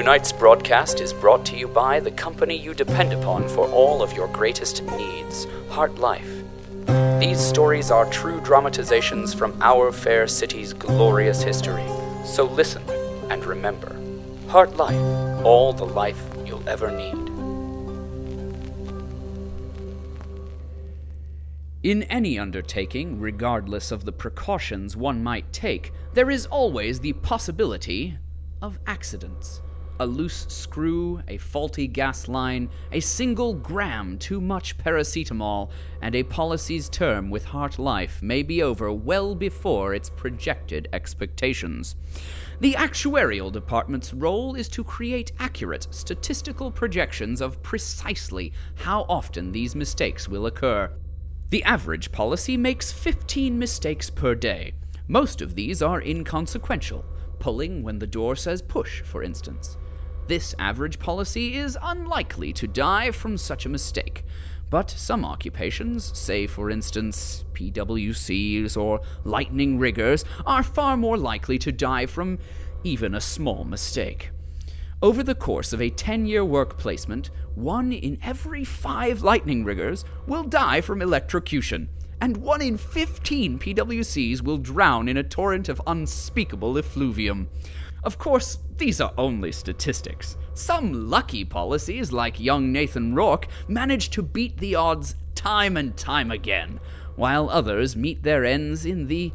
Tonight's broadcast is brought to you by the company you depend upon for all of your greatest needs, Heart Life. These stories are true dramatizations from our fair city's glorious history. So listen and remember Heart Life, all the life you'll ever need. In any undertaking, regardless of the precautions one might take, there is always the possibility of accidents. A loose screw, a faulty gas line, a single gram too much paracetamol, and a policy's term with Heart Life may be over well before its projected expectations. The actuarial department's role is to create accurate statistical projections of precisely how often these mistakes will occur. The average policy makes 15 mistakes per day. Most of these are inconsequential, pulling when the door says push, for instance. This average policy is unlikely to die from such a mistake, but some occupations, say for instance PWCs or lightning riggers, are far more likely to die from even a small mistake. Over the course of a 10 year work placement, one in every five lightning riggers will die from electrocution, and one in 15 PWCs will drown in a torrent of unspeakable effluvium. Of course, these are only statistics. Some lucky policies, like young Nathan Rourke, manage to beat the odds time and time again, while others meet their ends in the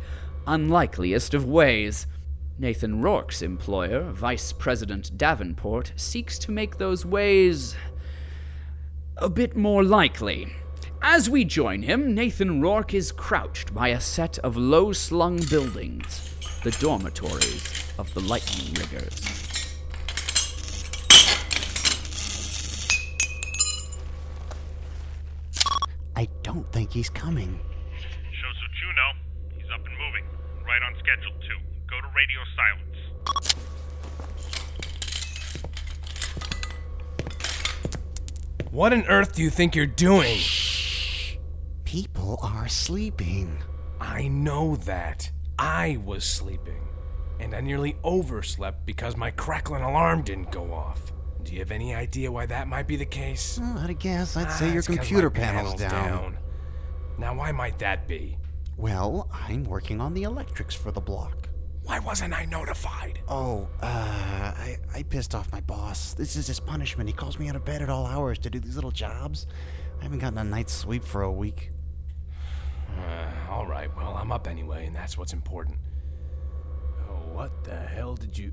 unlikeliest of ways. Nathan Rourke's employer, Vice President Davenport, seeks to make those ways a bit more likely. As we join him, Nathan Rourke is crouched by a set of low slung buildings, the dormitories of the Lightning Riggers. I don't think he's coming. Shows what you know. He's up and moving. Right on schedule, too. Go to radio silence. What on earth do you think you're doing? People are sleeping. I know that. I was sleeping. And I nearly overslept because my crackling alarm didn't go off. Do you have any idea why that might be the case? Well, I'd guess. I'd Ah, say your computer my panel's, down. Now, why might that be? Well, I'm working on the electrics for the block. Why wasn't I notified? Oh, uh, I, I pissed off my boss. This is his punishment. He calls me out of bed at all hours to do these little jobs. I haven't gotten a night's sleep for a week. Uh, all right, well, I'm up anyway, and that's what's important. Oh, what the hell did you.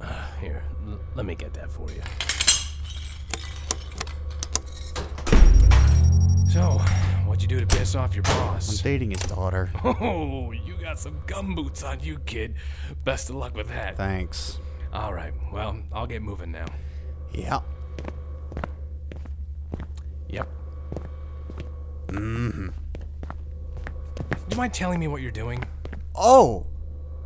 Uh, here, l- let me get that for you. So, what'd you do to piss off your boss? I'm boss? dating his daughter. Oh, you got some gumboots on you, kid. Best of luck with that. Thanks. All right, well, I'll get moving now. Yeah. You mind telling me what you're doing? Oh!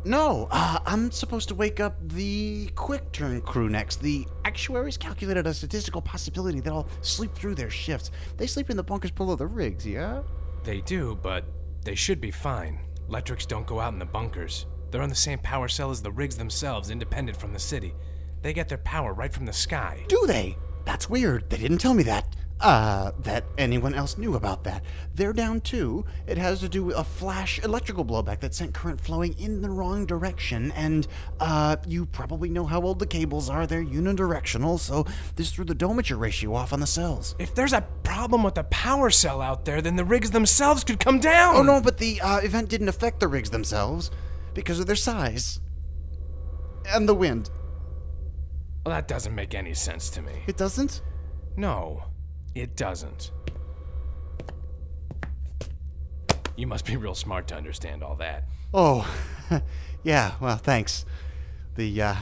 No, uh, I'm supposed to wake up the quick turn crew next. The actuaries calculated a statistical possibility that I'll sleep through their shifts. They sleep in the bunkers below the rigs, yeah? They do, but they should be fine. Electrics don't go out in the bunkers. They're on the same power cell as the rigs themselves, independent from the city. They get their power right from the sky. Do they? That's weird. They didn't tell me that. Uh, that anyone else knew about that. They're down too. It has to do with a flash electrical blowback that sent current flowing in the wrong direction, and, uh, you probably know how old the cables are. They're unidirectional, so this threw the domature ratio off on the cells. If there's a problem with the power cell out there, then the rigs themselves could come down. Oh no, but the uh, event didn't affect the rigs themselves because of their size and the wind. Well, that doesn't make any sense to me. It doesn't. No, it doesn't. You must be real smart to understand all that. Oh, yeah. Well, thanks. The uh,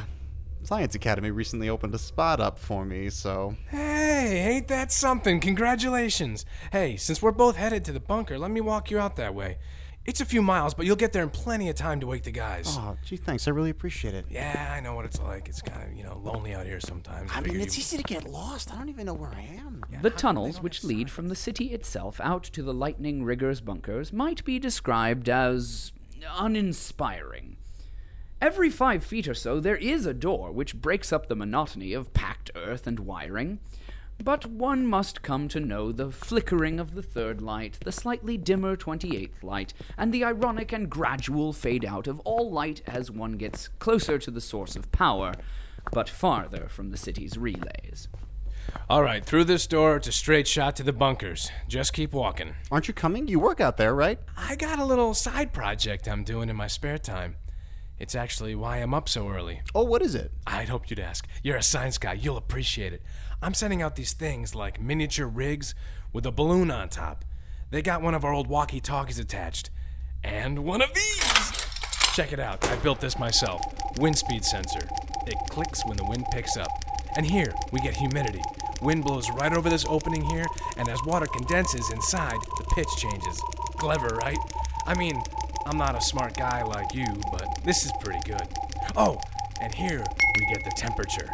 Science Academy recently opened a spot up for me, so Hey, ain't that something? Congratulations. Hey, since we're both headed to the bunker, let me walk you out that way. It's a few miles, but you'll get there in plenty of time to wake the guys. oh, gee, thanks. I really appreciate it. Yeah, I know what it's like. It's kind of, you know, lonely out here sometimes. I mean, Figured it's you- easy to get lost. I don't even know where I am. The tunnels which lead from the city itself out to the Lightning Riggers bunkers might be described as uninspiring. Every five feet or so, there is a door which breaks up the monotony of packed earth and wiring. But one must come to know the flickering of the third light, the slightly dimmer 28th light, and the ironic and gradual fade out of all light as one gets closer to the source of power, but farther from the city's relays. All right, through this door, it's a straight shot to the bunkers. Just keep walking. Aren't you coming? You work out there, right? I got a little side project I'm doing in my spare time. It's actually why I'm up so early. Oh, what is it? I'd hoped you'd ask. You're a science guy, you'll appreciate it. I'm sending out these things like miniature rigs with a balloon on top. They got one of our old walkie talkies attached. And one of these! Check it out. I built this myself. Wind speed sensor. It clicks when the wind picks up. And here, we get humidity. Wind blows right over this opening here, and as water condenses inside, the pitch changes. Clever, right? I mean, I'm not a smart guy like you, but this is pretty good. Oh, and here we get the temperature.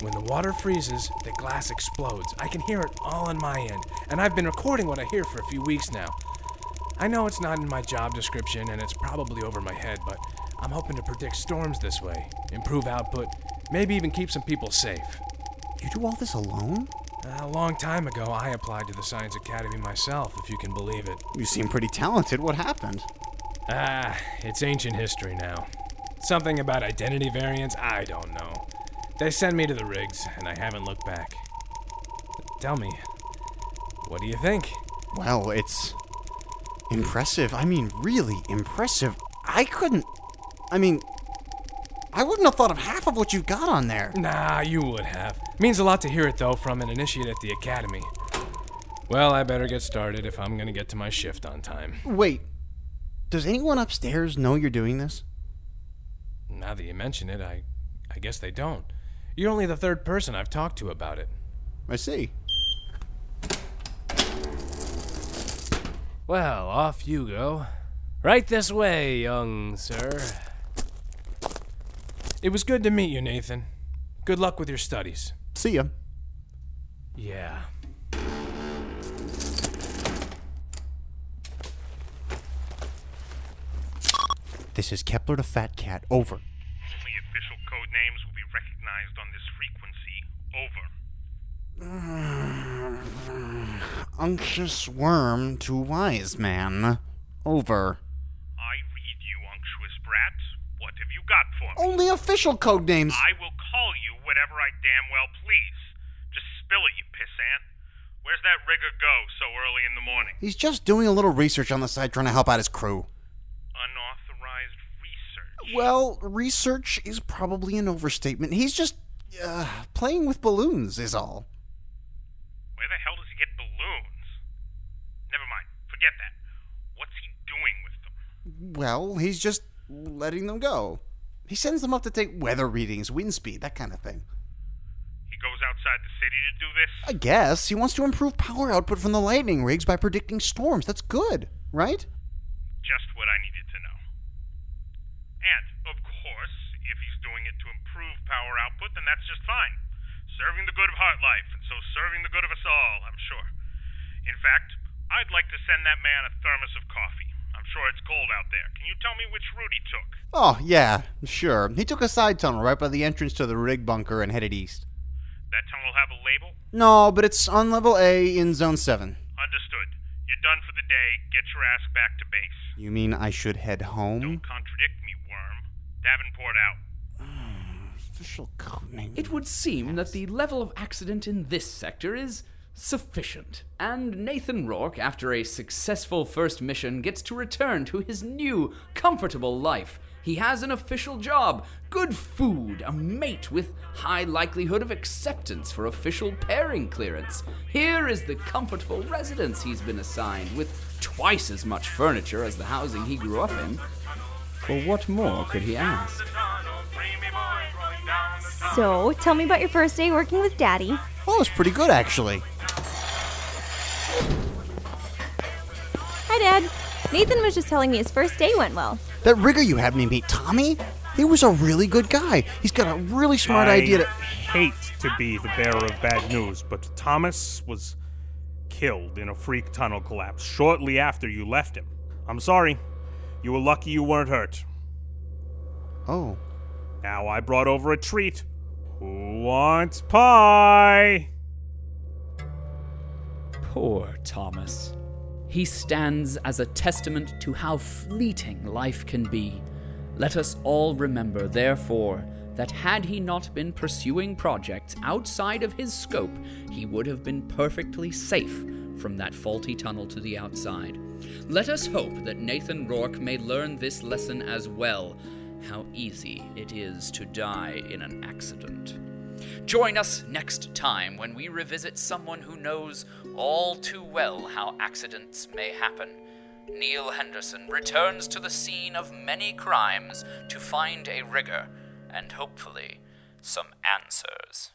When the water freezes, the glass explodes. I can hear it all on my end, and I've been recording what I hear for a few weeks now. I know it's not in my job description and it's probably over my head, but I'm hoping to predict storms this way, improve output, maybe even keep some people safe. You do all this alone? A long time ago, I applied to the Science Academy myself, if you can believe it. You seem pretty talented. What happened? Ah, it's ancient history now. Something about identity variants, I don't know. They send me to the rigs, and I haven't looked back. Tell me, what do you think? Well, it's impressive. I mean, really impressive. I couldn't. I mean, I wouldn't have thought of half of what you've got on there. Nah, you would have. Means a lot to hear it, though, from an initiate at the Academy. Well, I better get started if I'm gonna get to my shift on time. Wait, does anyone upstairs know you're doing this? Now that you mention it, I, I guess they don't. You're only the third person I've talked to about it. I see. Well, off you go. Right this way, young sir. It was good to meet you, Nathan. Good luck with your studies. See ya. Yeah. This is Kepler to Fat Cat. Over. Only official code names will be recognized on this frequency. Over. Unctuous worm to wise man. Over. I read you, unctuous brat. What have you got for me? Only official code names. I will call you whatever I damn well please. Just spill it, you pissant. Where's that rigger go so early in the morning? He's just doing a little research on the side trying to help out his crew. Well, research is probably an overstatement. He's just uh, playing with balloons, is all. Where the hell does he get balloons? Never mind. Forget that. What's he doing with them? Well, he's just letting them go. He sends them up to take weather readings, wind speed, that kind of thing. He goes outside the city to do this? I guess he wants to improve power output from the lightning rigs by predicting storms. That's good, right? Just what I needed to know. And, of course, if he's doing it to improve power output, then that's just fine. Serving the good of Heart Life, and so serving the good of us all, I'm sure. In fact, I'd like to send that man a thermos of coffee. I'm sure it's cold out there. Can you tell me which route he took? Oh, yeah, sure. He took a side tunnel right by the entrance to the rig bunker and headed east. That tunnel have a label? No, but it's on level A in zone 7. Understood. You're done for the day. Get your ass back to base. You mean I should head home? Don't contradict me. Davenport out. Official code name. It would seem that the level of accident in this sector is sufficient, and Nathan Rourke, after a successful first mission, gets to return to his new, comfortable life. He has an official job, good food, a mate with high likelihood of acceptance for official pairing clearance. Here is the comfortable residence he's been assigned, with twice as much furniture as the housing he grew up in. For what more could he ask? So, tell me about your first day working with Daddy. Oh, it's pretty good, actually. Hi, Dad. Nathan was just telling me his first day went well. That rigger you had me meet, Tommy, he was a really good guy. He's got a really smart I idea to. hate to be the bearer of bad news, but Thomas was killed in a freak tunnel collapse shortly after you left him. I'm sorry. You were lucky you weren't hurt. Oh, Now I brought over a treat. Who wants pie? Poor Thomas. He stands as a testament to how fleeting life can be. Let us all remember, therefore, that had he not been pursuing projects outside of his scope, he would have been perfectly safe from that faulty tunnel to the outside. Let us hope that Nathan Rourke may learn this lesson as well how easy it is to die in an accident. Join us next time when we revisit someone who knows all too well how accidents may happen. Neil Henderson returns to the scene of many crimes to find a rigger and hopefully some answers.